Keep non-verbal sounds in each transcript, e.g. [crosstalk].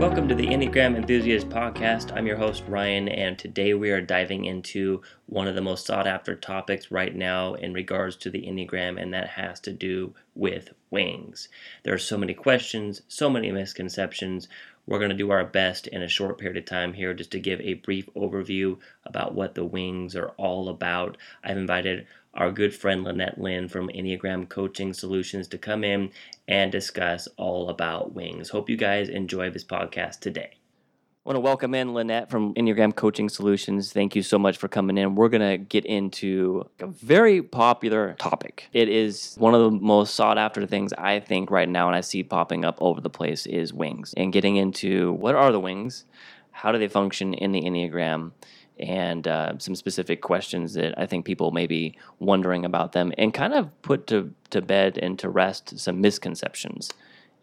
Welcome to the Enneagram Enthusiast Podcast. I'm your host, Ryan, and today we are diving into one of the most sought after topics right now in regards to the Enneagram, and that has to do with wings. There are so many questions, so many misconceptions. We're going to do our best in a short period of time here just to give a brief overview about what the wings are all about. I've invited our good friend Lynette Lynn from Enneagram Coaching Solutions to come in and discuss all about wings. Hope you guys enjoy this podcast today. I want to welcome in Lynette from Enneagram Coaching Solutions. Thank you so much for coming in. We're going to get into a very popular topic. It is one of the most sought after things I think right now, and I see popping up over the place, is wings. And getting into what are the wings, how do they function in the Enneagram, and uh, some specific questions that I think people may be wondering about them, and kind of put to, to bed and to rest some misconceptions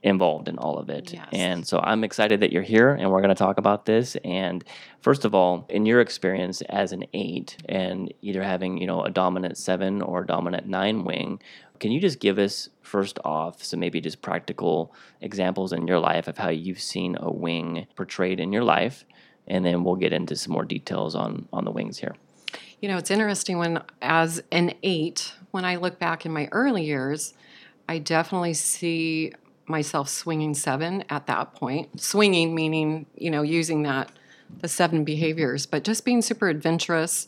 involved in all of it. Yes. And so I'm excited that you're here and we're going to talk about this. And first of all, in your experience as an eight and either having, you know, a dominant seven or a dominant nine wing, can you just give us first off some maybe just practical examples in your life of how you've seen a wing portrayed in your life? And then we'll get into some more details on on the wings here. You know, it's interesting when, as an eight, when I look back in my early years, I definitely see myself swinging seven at that point. Swinging meaning, you know, using that, the seven behaviors, but just being super adventurous,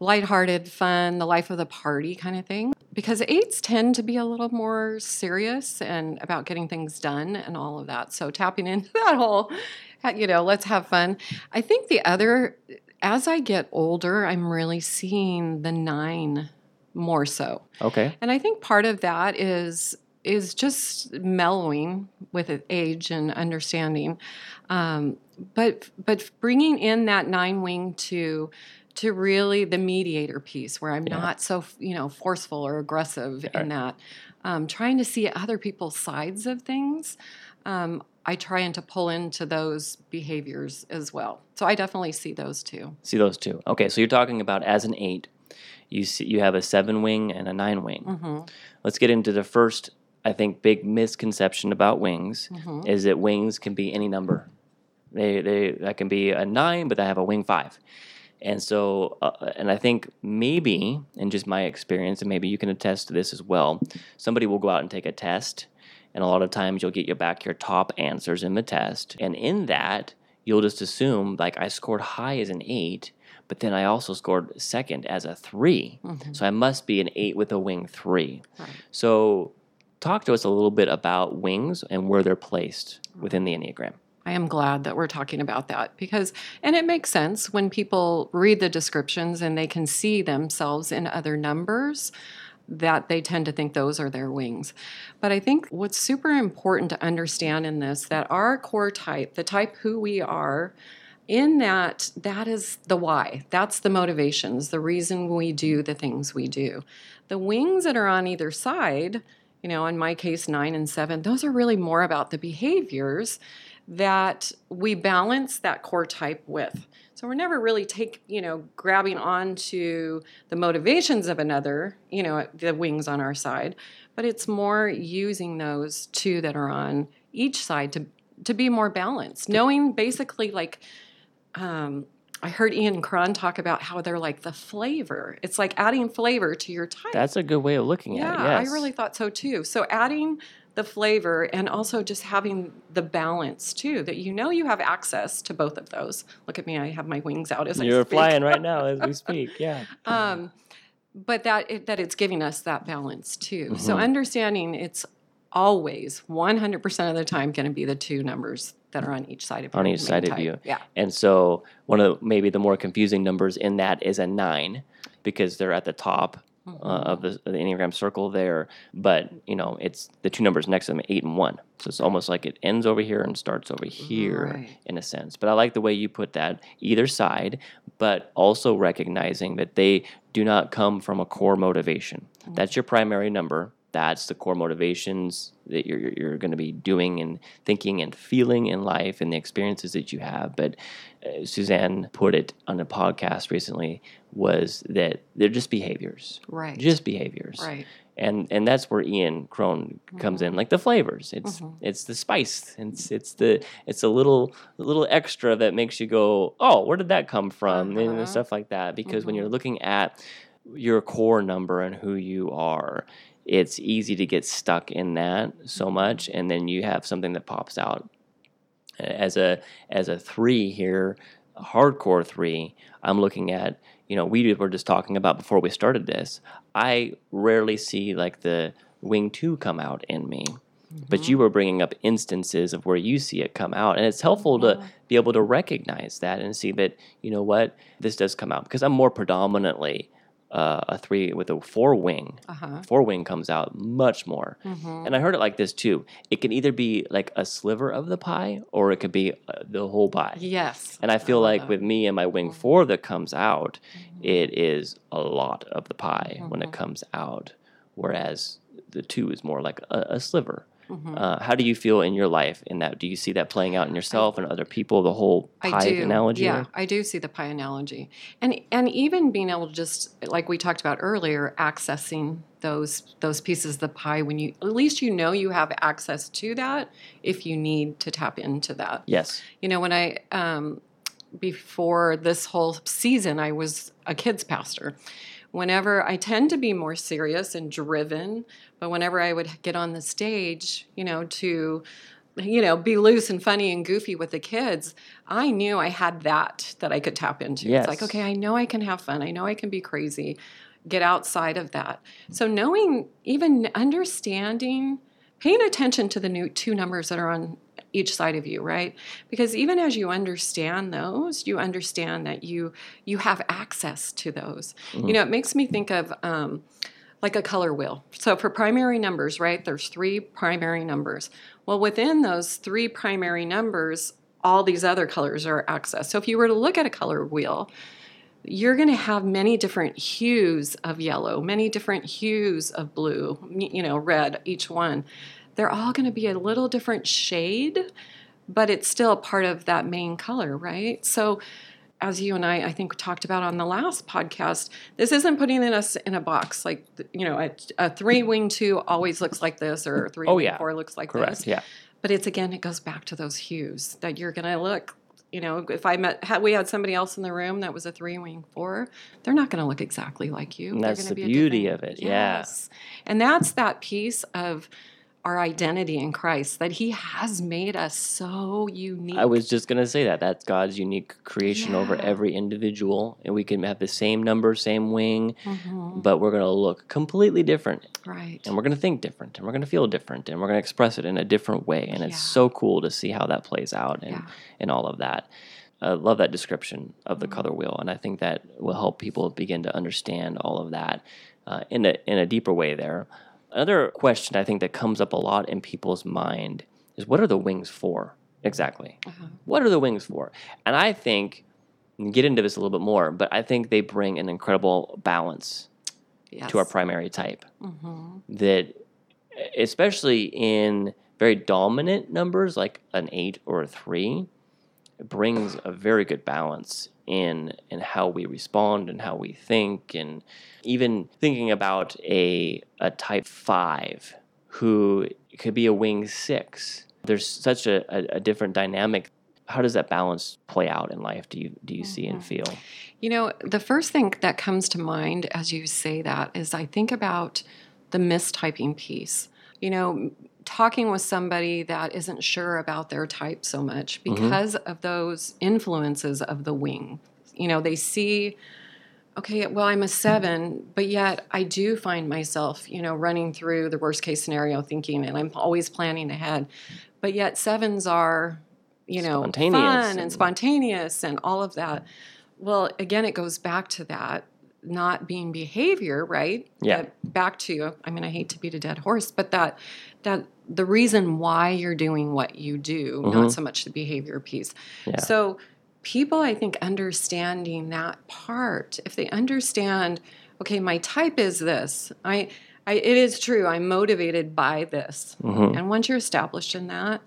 lighthearted, fun, the life of the party kind of thing. Because eights tend to be a little more serious and about getting things done and all of that. So tapping into [laughs] that whole, [laughs] you know, let's have fun. I think the other, as I get older, I'm really seeing the nine more so. Okay. And I think part of that is is just mellowing with age and understanding, um, but but bringing in that nine wing to to really the mediator piece where I'm Yeah. not so you know forceful or aggressive in that, um, trying to see other people's sides of things. Um, I try and to pull into those behaviors as well. So I definitely see those two. See those two. Okay, so you're talking about as an eight, you see, you have a seven wing and a nine wing. hmm Let's get into the first, I think, big misconception about wings hmm is that wings can be any number. They they that can be a nine, but they have a wing five. And so, uh, and I think maybe, in just my experience, and maybe you can attest to this as well, somebody will go out and take a test, and a lot of times you'll get your back your top answers in the test, and in that you'll just assume like I scored high as an eight, but then I also scored second as a 3 Mhm. so I must be an eight with a wing three. Right. So, talk to us a little bit about wings and where they're placed within the Enneagram. I am glad that we're talking about that because, and it makes sense when people read the descriptions and they can see themselves in other numbers that they tend to think those are their wings. But I think what's super important to understand in this that our core type, the type who we are, in that that is the why. That's the motivations, the reason we do the things we do. The wings that are on either side, you know, in my case 9 and 7, those are really more about the behaviors that we balance that core type with. So we're never really take, you know, grabbing onto the motivations of another, you know, the wings on our side, but it's more using those two that are on each side to to be more balanced. Knowing basically like um I heard Ian Cron talk about how they're like the flavor. It's like adding flavor to your type. That's a good way of looking yeah, at it. Yes. I really thought so too. So adding the flavor and also just having the balance too, that you know you have access to both of those. Look at me, I have my wings out as I speak. You're flying right now as we [laughs] speak. Yeah. Um, but that it, that it's giving us that balance too. So Mhm. understanding it's always 100% of the time going to be the two numbers that are on each side of you. On each side of you. Yeah. And so one of the, maybe the more confusing numbers in that is a nine because they're at the top uh, Mhm. of the, the Enneagram circle there. But, you know, it's the two numbers next to them, eight and one. So it's almost like it ends over here and starts over here Right. in a sense. But I like the way you put that, either side, but also recognizing that they do not come from a core motivation. Mm-hmm. That's your primary number. That's the core motivations that you're, you're- you're going to be doing and thinking and feeling in life and the experiences that you have. But uh, Suzanne put it on a podcast recently was that they're just behaviors, Right. just behaviors. right. and and that's where Ian Cron comes in, like the flavors. It's it's the spice. It's it's the it's a little little extra that makes you go, oh, where did that come from, Uh-huh. and stuff like that. Because when you're looking at your core number and who you are, it's easy to get stuck in that so much, and then you have something that pops out as a as a three here, a hardcore three. I'm looking at you know we were just talking about before we started this. I rarely see like the wing two come out in me. But you mm-hmm. were bringing up instances of where you see it come out, and it's helpful to be able to recognize that and see that you know what this does come out because I'm more predominantly uh, a three with a four wing. Uh-huh. Four wing comes out much more, and I heard it like this too. It can either be like a sliver of the pie, or it could be uh, the whole pie. Yes. And I feel like that. with me and my wing four that comes out, it is a lot of the pie when it comes out, whereas the two is more like a, a sliver. Uh, how do you feel in your life in that? Do you see that playing out in yourself and other people? The whole pie I do. analogy. Yeah. I do see the pie analogy, and and even being able to just like we talked about earlier, accessing those those pieces of the pie when you at least you know you have access to that if you need to tap into that. Yes. You know, when I um, before this whole season, I was a kids pastor. Whenever I tend to be more serious and driven, but whenever I would get on the stage, you know, to you know, be loose and funny and goofy with the kids, I knew I had that that I could tap into. It's like, okay, I know I can have fun. I know I can be crazy. Get outside of that. So knowing, even understanding, paying attention to the new two numbers that are on each side of you, right? Because even as you understand those, you understand that you you have access to those. You know, it makes me think of um, like a color wheel. So for primary numbers, right, there's three primary numbers. Well, within those three primary numbers, all these other colors are accessed. So if you were to look at a color wheel, you're going to have many different hues of yellow, many different hues of blue, you know, red, each one. They're all going to be a little different shade, but it's still part of that main color, right? So as you and I, I think, talked about on the last podcast, this isn't putting us in a box like, you know, a, a three wing two always looks like this or a three Oh, wing yeah. four looks like Correct. this. Yeah. But it's again, it goes back to those hues that you're going to look. You know, if I met, had, we had somebody else in the room that was a three wing four, they're not going to look exactly like you. And They're that's the be beauty of it, yeah. Yes. And that's that piece of our identity in Christ that He has made us so unique. I was just gonna say that. That's God's unique creation over every individual, and we can have the same number, same wing, Mhm. but we're gonna look completely different. right. and we're going to think different and we're going to feel different and we're going to express it in a different way and it's so cool to see how that plays out and, Yeah. and all of that i love that description of the Mm-hmm. color wheel and i think that will help people begin to understand all of that uh, in, a, in a deeper way there another question i think that comes up a lot in people's mind is what are the wings for exactly Uh-huh. what are the wings for and i think and get into this a little bit more but i think they bring an incredible balance Yes. to our primary type Mhm. that especially in very dominant numbers like an 8 or a 3 it brings a very good balance in in how we respond and how we think. And even thinking about a a type 5 who could be a wing 6 there's such a, a, a different dynamic. How does that balance play out in life do you do you see and mm-hmm. feel? You know, the first thing that comes to mind as you say that is I think about the mistyping piece. You know, talking with somebody that isn't sure about their type so much mm-hmm. because of those influences of the wing. You know, they see, okay, well, I'm a seven, but yet I do find myself, you know, running through the worst case scenario thinking, and I'm always planning ahead. But yet sevens are, you know, fun and and- spontaneous and all of that. Well, again, it goes back to that not being behavior, right? Yeah. That back to, I mean, I hate to beat a dead horse, but that that the reason why you're doing what you do, Mhm. not so much the behavior piece. Yeah. So people, I think, understanding that part, if they understand, okay, my type is this. I, I it is true. I'm motivated by this. Mhm. And once you're established in that,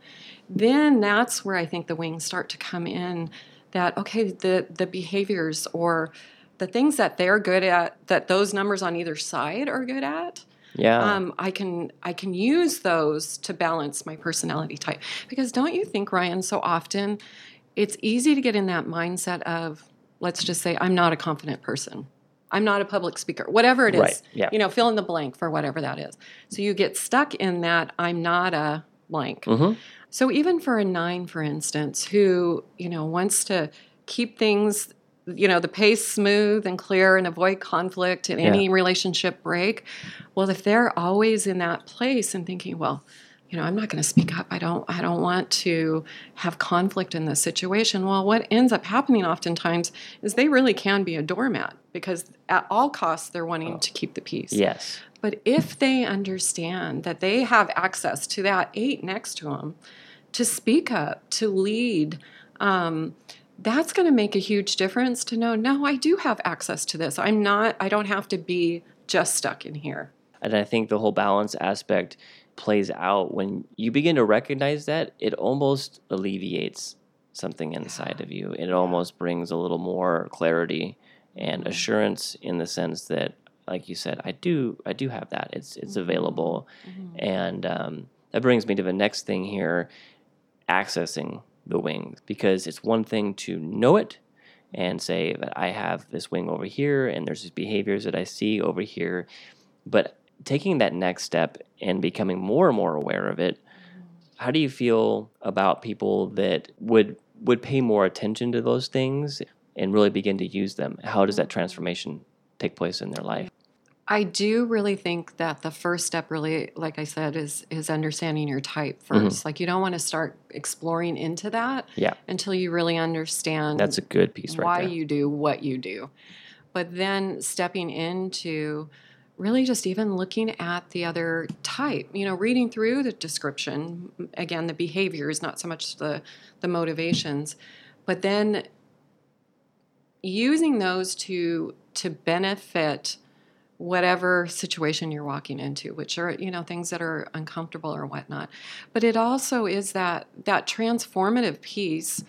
then that's where I think the wings start to come in. That okay, the the behaviors or the things that they're good at, that those numbers on either side are good at, Yeah. Um, I can I can use those to balance my personality type because don't you think Ryan so often it's easy to get in that mindset of let's just say I'm not a confident person. I'm not a public speaker. Whatever it is. Right, yeah. You know, fill in the blank for whatever that is. So you get stuck in that I'm not a blank. hmm So even for a nine, for instance, who you know wants to keep things, you know, the pace smooth and clear and avoid conflict and any relationship break, well, if they're always in that place and thinking, well, you know, I'm not going to speak up. I don't. I don't want to have conflict in this situation. Well, what ends up happening oftentimes is they really can be a doormat because at all costs they're wanting to keep the peace. Yes. But if they understand that they have access to that eight next to them to speak up, to lead, um, that's going to make a huge difference to know, no, I do have access to this. I'm not, I don't have to be just stuck in here. And I think the whole balance aspect plays out when you begin to recognize that it almost alleviates something inside of you. It almost brings a little more clarity and mm-hmm. assurance in the sense that like you said, I do I do have that. It's it's mm-hmm. available. Mm-hmm. And um, that brings me to the next thing here, accessing the wings. Because it's one thing to know it and say that I have this wing over here and there's these behaviors that I see over here. But taking that next step and becoming more and more aware of it, how do you feel about people that would would pay more attention to those things and really begin to use them? How does that transformation take place in their life? I do really think that the first step really like I said is is understanding your type mm-hmm. 1st Like you don't want to start exploring into that Yeah, until you really understand that's a good piece right why there. you do what you do. But then stepping into really just even looking at the other type, you know, reading through the description, again, the behaviors, not so much the, the motivations, but then using those to to benefit whatever situation you're walking into which are you know things that are uncomfortable or whatnot but it also is that that transformative piece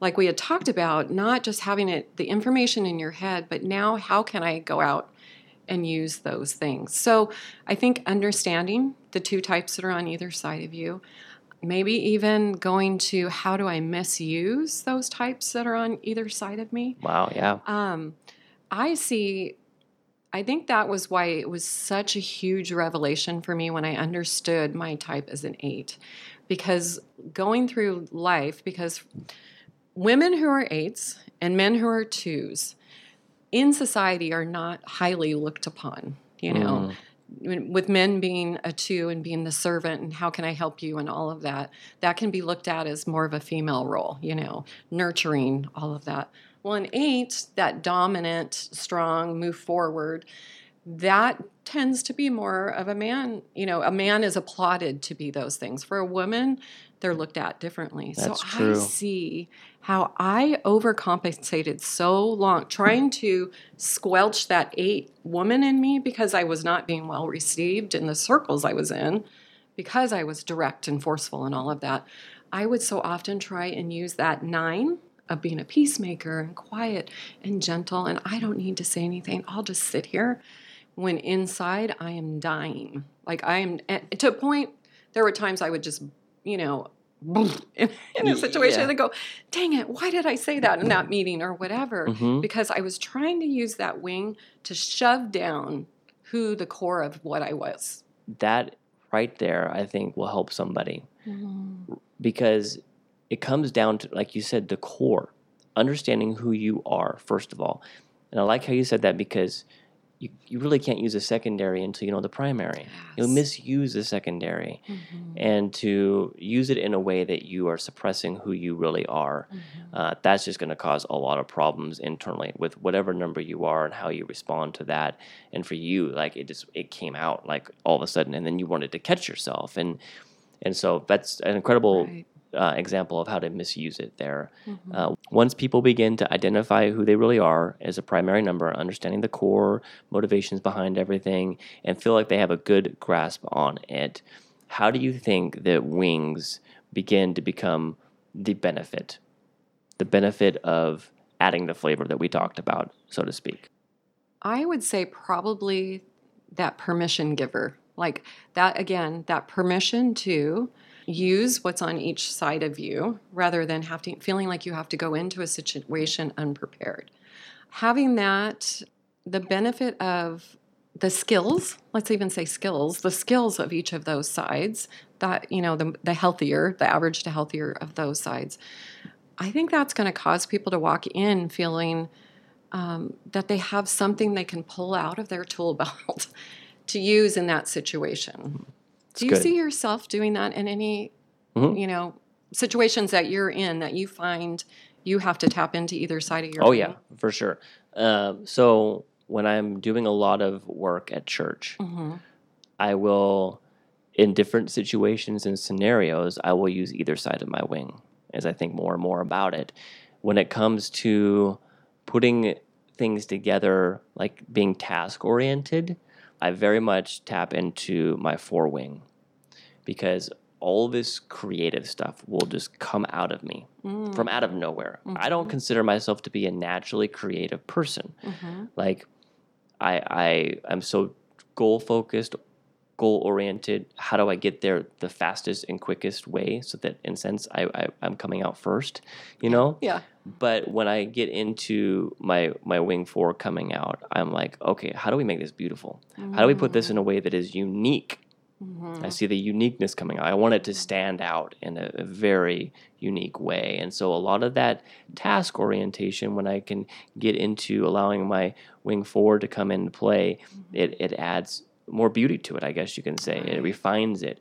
like we had talked about not just having it the information in your head but now how can i go out and use those things so i think understanding the two types that are on either side of you maybe even going to how do i misuse those types that are on either side of me Wow, yeah. um, I see. I think that was why it was such a huge revelation for me when I understood my type as an eight. Because going through life, because women who are eights and men who are twos in society are not highly looked upon, you know. Mm. When- With men being a two and being the servant and how can I help you and all of that, that can be looked at as more of a female role, you know, nurturing, all of that. Well, an eight, that dominant, strong, move forward, that tends to be more of a man. You know, a man is applauded to be those things. For a woman, they're looked at differently. That's so true. I see how I overcompensated so long trying to squelch that eight woman in me because I was not being well received in the circles I was in, because I was direct and forceful and all of that. I would so often try and use that nine of being a peacemaker and quiet and gentle, and I don't need to say anything. I'll just sit here when inside I am dying. Like I am at, to a point, there were times I would just, you know, [laughs] in, in a situation Yeah. and go, dang it, why did I say that in that meeting or whatever? Mhm. Because I was trying to use that wing to shove down who the core of what I was. That right there, I think, will help somebody because it comes down to, like you said, the core, understanding who you are, first of all. And I like how you said that because you, you really can't use a secondary until you know the primary. You'll misuse the secondary. And to use it in a way that you are suppressing who you really are, uh, that's just going to cause a lot of problems internally with whatever number you are and how you respond to that. And for you, like it just it came out like all of a sudden, and then you wanted to catch yourself, and and so that's an incredible Right. Uh, example of how to misuse it there. Uh, once people begin to identify who they really are as a primary number, understanding the core motivations behind everything, and feel like they have a good grasp on it, how do you think that wings begin to become the benefit? The benefit of adding the flavor that we talked about, so to speak. I would say probably that permission giver Like that, again, that permission to use what's on each side of you rather than having, feeling like you have to go into a situation unprepared. Having that, the benefit of the skills, let's even say skills, the skills of each of those sides, that, you know, the, the healthier, the average to healthier of those sides, I think that's going to cause people to walk in feeling um, that they have something they can pull out of their tool [laughs] belt to use in that situation. Do you good. see yourself doing that in any, Mhm. you know, situations that you're in that you find you have to tap into either side of your? Oh brain? yeah, for sure. Um, so when I'm doing a lot of work at church, Mhm. I will, in different situations and scenarios, I will use either side of my wing as I think more and more about it. When it comes to putting things together, like being task oriented, I very much tap into my four wing because all this creative stuff will just come out of me Mm. from out of nowhere. I don't consider myself to be a naturally creative person. Mhm. Like I I am so goal focused, goal oriented. How do I get there the fastest and quickest way so that in a sense I, I I'm coming out first, you know? [laughs] Yeah. But when I get into my my wing four coming out, I'm like, okay, how do we make this beautiful? How do we put this in a way that is unique? Mhm. I see the uniqueness coming out. I want it to stand out in a, a very unique way. And so a lot of that task orientation, when I can get into allowing my wing forward to come into play, it, it adds more beauty to it, I guess you can say. It refines it.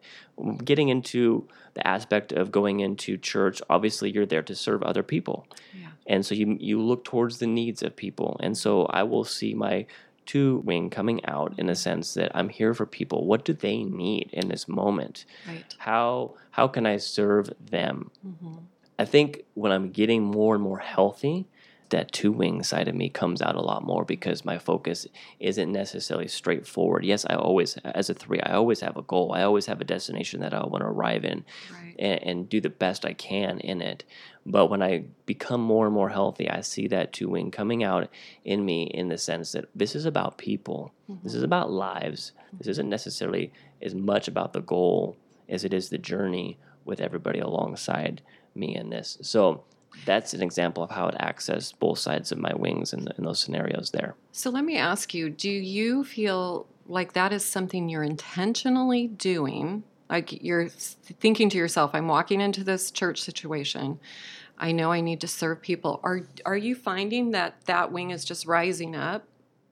Getting into the aspect of going into church, obviously you're there to serve other people. Yeah. And so you you look towards the needs of people. And so I will see my two wing coming out in a sense that I'm here for people. What do they need in this moment? Right. How how can I serve them? Mhm. I think when I'm getting more and more healthy, that two wing side of me comes out a lot more because my focus isn't necessarily straightforward. Yes, I always, as a three, I always have a goal. I always have a destination that I want to arrive in Right. and, and do the best I can in it. But when I become more and more healthy, I see that two wing coming out in me in the sense that this is about people. This is mm-hmm. about lives. This isn't necessarily as much about the goal as it is the journey with everybody alongside me in this. So that's an example of how it accessed both sides of my wings in, in those scenarios there. So let me ask you do you feel like that is something you're intentionally doing? Like you're thinking to yourself, I'm walking into this church situation. I know I need to serve people. Are are you finding that that wing is just rising up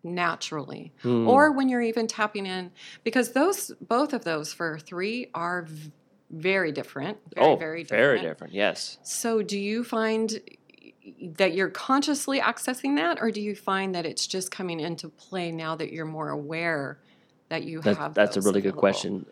naturally? Hmm. Or when you're even tapping in because those both of those for 3 are v- very different. Very oh, very very different. different. Yes. So, do you find that you're consciously accessing that, or do you find that it's just coming into play now that you're more aware that you That, have? that's a really good question.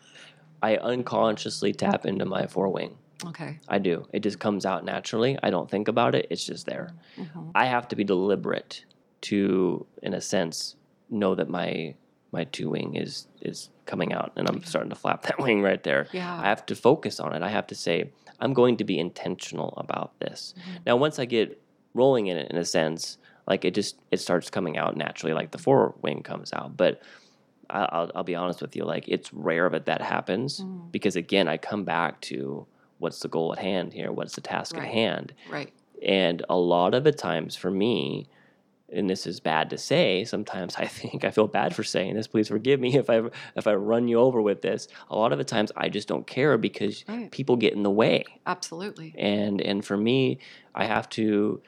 I unconsciously tap into my four wing. Okay. I do. It just comes out naturally. I don't think about it. It's just there. Mhm. I have to be deliberate to, in a sense, know that my my two wing is is coming out, and I'm starting to flap [laughs] that wing right there. Yeah. I have to focus on it. I have to say I'm going to be intentional about this. Mm-hmm. Now, once I get rolling in it, in a sense, like it just it starts coming out naturally, like the four wing comes out. But I'll, I'll be honest with you, like it's rare that that happens Mm. because again, I come back to what's the goal at hand here, what's the task Right. at hand, Right. and a lot of the times for me, and this is bad to say, sometimes [laughs] I think I feel bad for saying this. Please forgive me [laughs] if I if I run you over with this. A lot of the times I just don't care because Right. people get in the way, Absolutely. and and for me, I have to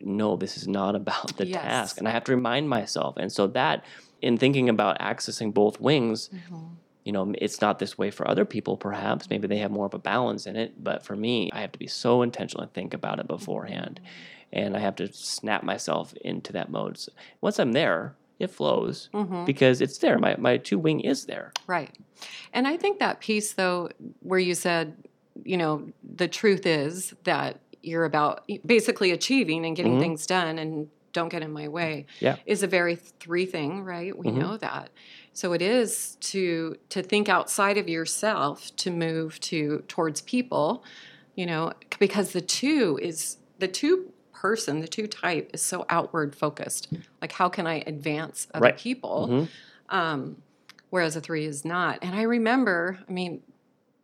know this is not about the Yes. task, and I have to remind myself. And so that in thinking about accessing both wings, Mhm. you know, it's not this way for other people, perhaps. Maybe they have more of a balance in it. But for me, I have to be so intentional and think about it beforehand. And I have to snap myself into that mode. So once I'm there, it flows Mhm. because it's there. My, my two wing is there. Right. And I think that piece, though, where you said, you know, the truth is that you're about basically achieving and getting Mhm. things done and don't get in my way Yeah. is a very three thing, right? We Mhm. know that. So it is to to think outside of yourself to move to towards people, you know, because the two is the two person, the two type is so outward focused. Like how can I advance other Right. people? Mhm. Um, whereas a three is not. And I remember, I mean,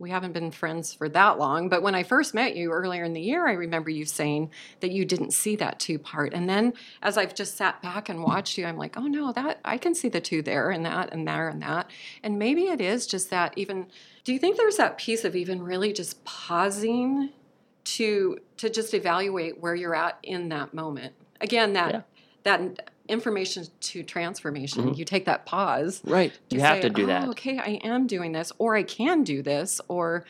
we haven't been friends for that long, but when I first met you earlier in the year, I remember you saying that you didn't see that two part. And then as I've just sat back and watched you, I'm like, oh no, that I can see the two there and that and there and that. And maybe it is just that even do you think there's that piece of even really just pausing to to just evaluate where you're at in that moment? Again, that Yeah. that information to transformation. Mhm. You take that pause Right. to You have say, to do that. "Oh, okay, I am doing this, or I can do this, or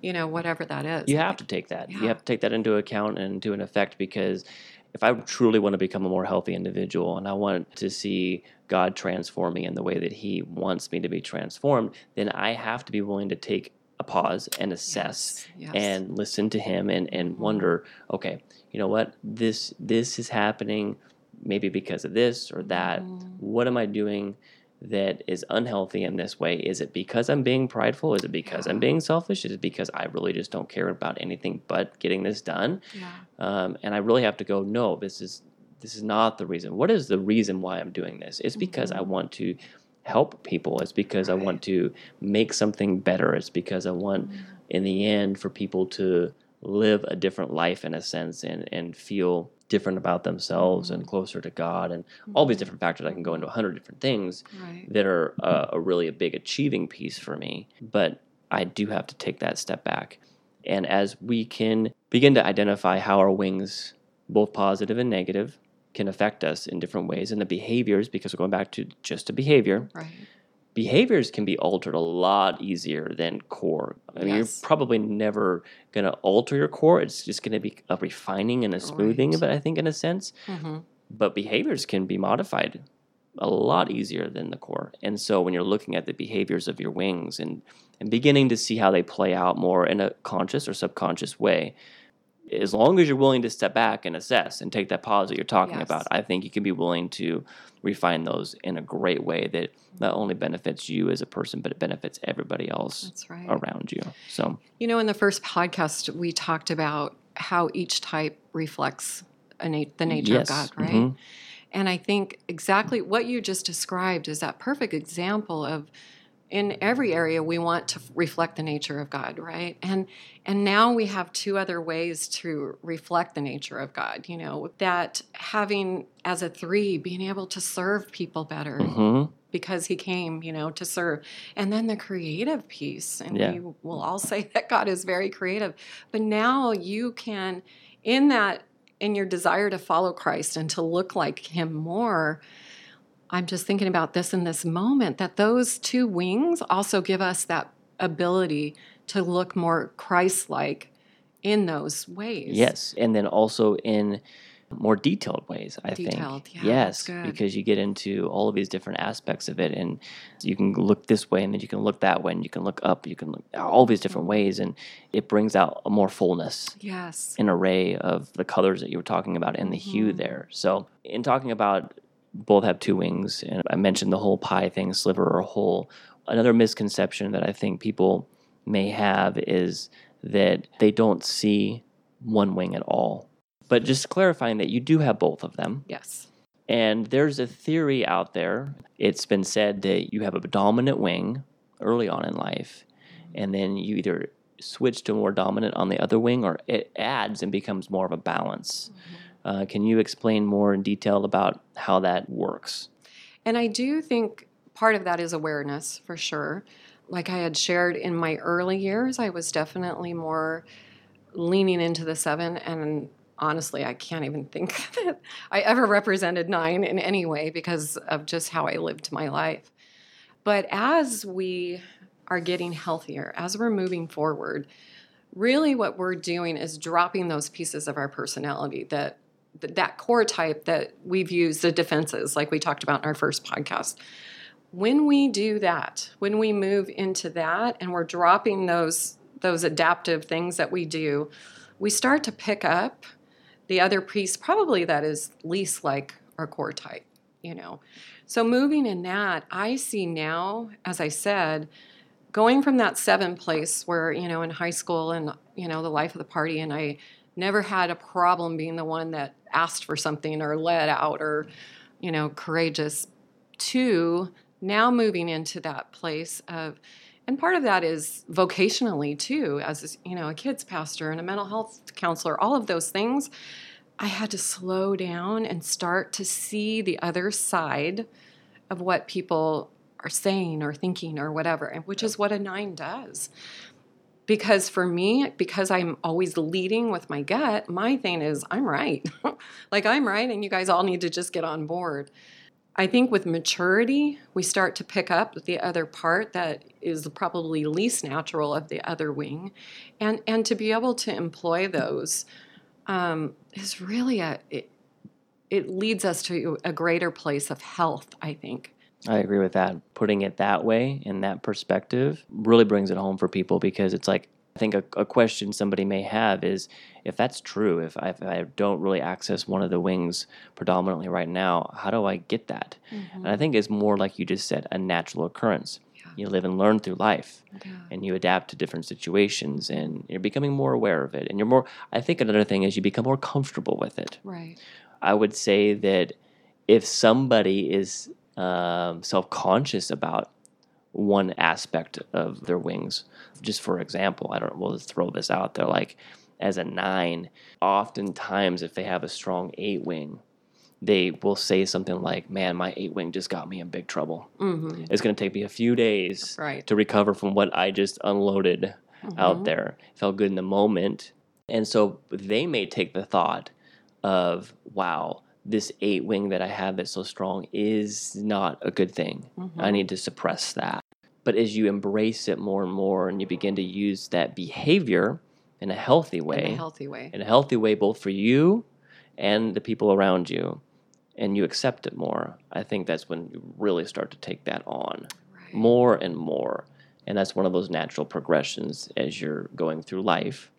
you know, whatever that is. You have to take that. You have to take that into account and into an effect because if I truly want to become a more healthy individual and I want to see God transform me in the way that He wants me to be transformed, then I have to be willing to take a pause and assess Yes, yes. and listen to Him and, and Mhm. wonder, okay, you know what? This this is happening maybe because of this or that. Mhm. What am I doing? That is unhealthy in this way? Is it because I'm being prideful? Is it because I'm being selfish? Is it because I really just don't care about anything but getting this done? yeah. um, and I really have to go. No, this is this is not the reason. What is the reason why I'm doing this? It's because I Mhm. want to help people. It's because I want to make something better. It's because I want, Mm-hmm. in the end, for people to live a different life in a sense and and feel different about themselves and Mhm. closer to God and all these different factors. I can go into a hundred different things Right. that are a, a really a big achieving piece for me. But I do have to take that step back. And as we can begin to identify how our wings, both positive and negative, can affect us in different ways, and the behaviors, because we're going back to just a behavior, Right. Behaviors can be altered a lot easier than core. I mean, Yes. you're probably never going to alter your core. It's just going to be a refining and a smoothing Right. of it, I think, in a sense hmm but behaviors can be modified a lot easier than the core. And so when you're looking at the behaviors of your wings and, and beginning to see how they play out more in a conscious or subconscious way, as long as you're willing to step back and assess and take that pause that you're talking Yes. about, I think you can be willing to refine those in a great way that not only benefits you as a person, but it benefits everybody else right. around you. So, You know, in the first podcast, we talked about how each type reflects a na- the nature yes. of God, right? mhm, And I think exactly what you just described is that perfect example of in every area we want to reflect the nature of God, right? And and now we have two other ways to reflect the nature of God, you know, that having as a 3 being able to serve people better mhm, because he came, you know, to serve. And then the creative piece. And Yeah. we will all say [laughs] that God is very creative. But now you can, in that, in your desire to follow Christ and to look like him more, I'm just thinking about this in this moment that those two wings also give us that ability to look more Christ like in those ways. Yes, and then also in more detailed ways. I Detailed, think yeah, yes, because you get into all of these different aspects of it, and you can look this way, and then you can look that way, and you can look up, you can look all these different ways, and it brings out a more fullness, Yes. an array of the colors that you were talking about, and the hue Mhm. there. So, in talking about both have two wings, and I mentioned the whole pie thing, sliver or whole. Another misconception that I think people may have is that they don't see one wing at all. But just clarifying that you do have both of them. Yes. And there's a theory out there. It's been said that you have a dominant wing early on in life, and then you either switch to more dominant on the other wing or it adds and becomes more of a balance. Mm-hmm. Uh, can you explain more in detail about how that works? And I do think part of that is awareness for sure. Like I had shared in my early years, I was definitely more leaning into the seven. And honestly, I can't even think [laughs] that I ever represented nine in any way because of just how I lived my life. But as we are getting healthier, as we're moving forward, really what we're doing is dropping those pieces of our personality that th- that core type that we've used the defenses like we talked about in our first podcast. When we do that when we move into that and we're dropping those those adaptive things that we do we start to pick up the other piece probably that is least like our core type you know? So moving in that i see now as i said going from that seven place where you know in high school and you know the life of the party and i never had a problem being the one that asked for something or led out or you know courageous to now moving into that place of and part of that is vocationally too as you know a kids pastor and a mental health counselor all of those things i had to slow down and start to see the other side of what people are saying or thinking or whatever and which is what a nine does because for me because i'm always leading with my gut my thing is i'm right [laughs] like i'm right and you guys all need to just get on board I think with maturity, we start to pick up the other part that is probably least natural of the other wing, and and to be able to employ those um, is really a it, it leads us to a greater place of health. I think. I agree with that. Putting it that way in that perspective really brings it home for people because it's like I think a, a, question somebody may have is if that's true, if I, if I, don't really access one of the wings predominantly right now, how do I get that? Mm-hmm. And I think it's more like you just said, a natural occurrence. Yeah. You live and learn through life yeah. and you adapt to different situations and you're becoming more aware of it. And you're more, I think another thing is you become more comfortable with it. Right. I would say that if somebody is um, self conscious about one aspect of their wings. Just for example, I don't. We'll just throw this out there. Like as a nine, oftentimes if they have a strong eight wing, they will say something like, "Man, my eight wing just got me in big trouble. Mm-hmm. It's going to take me a few days right. to recover from what I just unloaded mm-hmm. out there. Felt good in the moment." And so they may take the thought of, "Wow, this eight wing that I have that's so strong is not a good thing. Mm-hmm. I need to suppress that. But as you embrace it more and more and you begin to use that behavior in a healthy way, in a healthy way, in a healthy way, both for you and the people around you, and you accept it more, I think that's when you really start to take that on right. more and more. And that's one of those natural progressions as you're going through life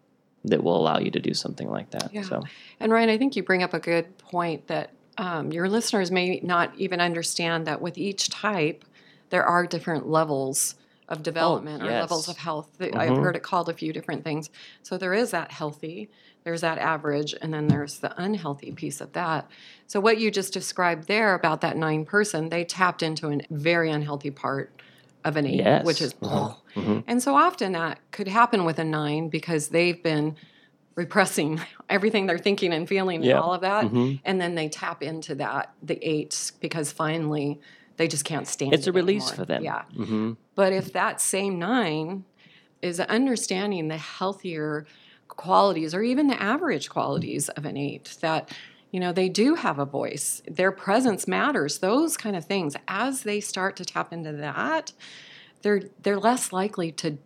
that will allow you to do something like that. Yeah. So, and Ryan, I think you bring up a good point that um, your listeners may not even understand that with each type, there are different levels of development oh, yes. or levels of health. Mm-hmm. I've heard it called a few different things. So there is that healthy, there's that average, and then there's the unhealthy piece of that. So what you just described there about that nine person, they tapped into a very unhealthy part of an eight, yes. which is mm-hmm. mm-hmm. and so often that could happen with a nine because they've been repressing [laughs] everything they're thinking and feeling and all of that, mm-hmm. and then they tap into that the eight because finally they just can't stand it's it a release anymore. for them yeah mm-hmm. but if that same nine is understanding the healthier qualities or even the average qualities of an eight that you know they do have a voice. Their presence matters those kind of things. As they start to tap into that they're they're less likely to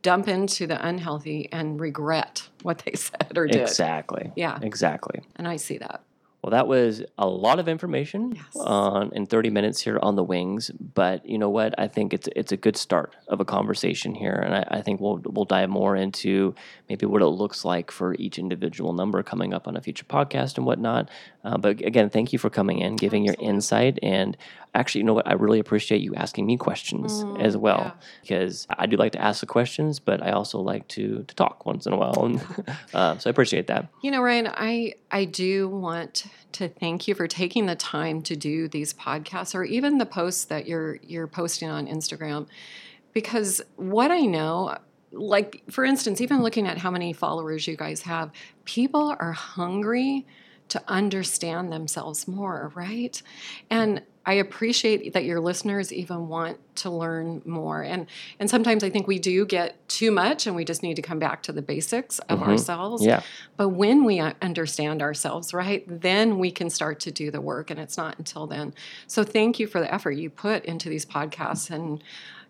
dump into the unhealthy and regret what they [laughs] said or did. Exactly. Yeah. Exactly. And i see that well, that was a lot of information yes. on in 30 minutes here on the wings. But you know what? I think it's it's a good start of a conversation here, and I, I, think we'll we'll dive more into maybe what it looks like for each individual number coming up on a future podcast and whatnot. Uh, but again, thank you for coming in, giving Absolutely. your insight, and actually, you know what? I really appreciate you asking me questions mm, as well yeah. because I do like to ask the questions, but I also like to to talk once in a while, and [laughs] uh, so I appreciate that. You know, Ryan, I I do want to thank you for taking the time to do these podcasts or even the posts that you're you're posting on Instagram, because what I know like for instance even looking at how many followers you guys have people are hungry to understand themselves more, right? And I appreciate that your listeners even want to learn more. And and sometimes I think we do get too much and we just need to come back to the basics of mm-hmm. ourselves. Yeah. But when we understand ourselves, right, then we can start to do the work and it's not until then. So thank you for the effort you put into these podcasts and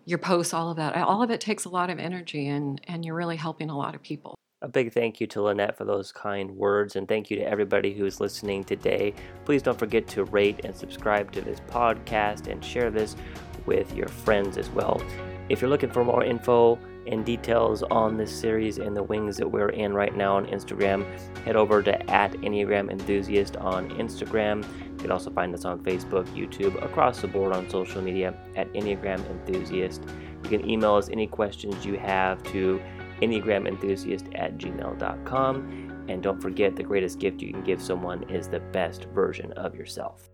your posts, all of that. All of it takes a lot of energy and and you're really helping a lot of people. A big thank you to Lynette for those kind words, and thank you to everybody who is listening today. Please don't forget to rate and subscribe to this podcast and share this with your friends as well. If you're looking for more info and details on this series and the wings that we're in right now on Instagram, head over to at Enneagram Enthusiast on Instagram. You can also find us on Facebook, YouTube, across the board on social media at Enneagram Enthusiast. You can email us any questions you have to enneagramenthusiast at gmail.com. And don't forget, the greatest gift you can give someone is the best version of yourself.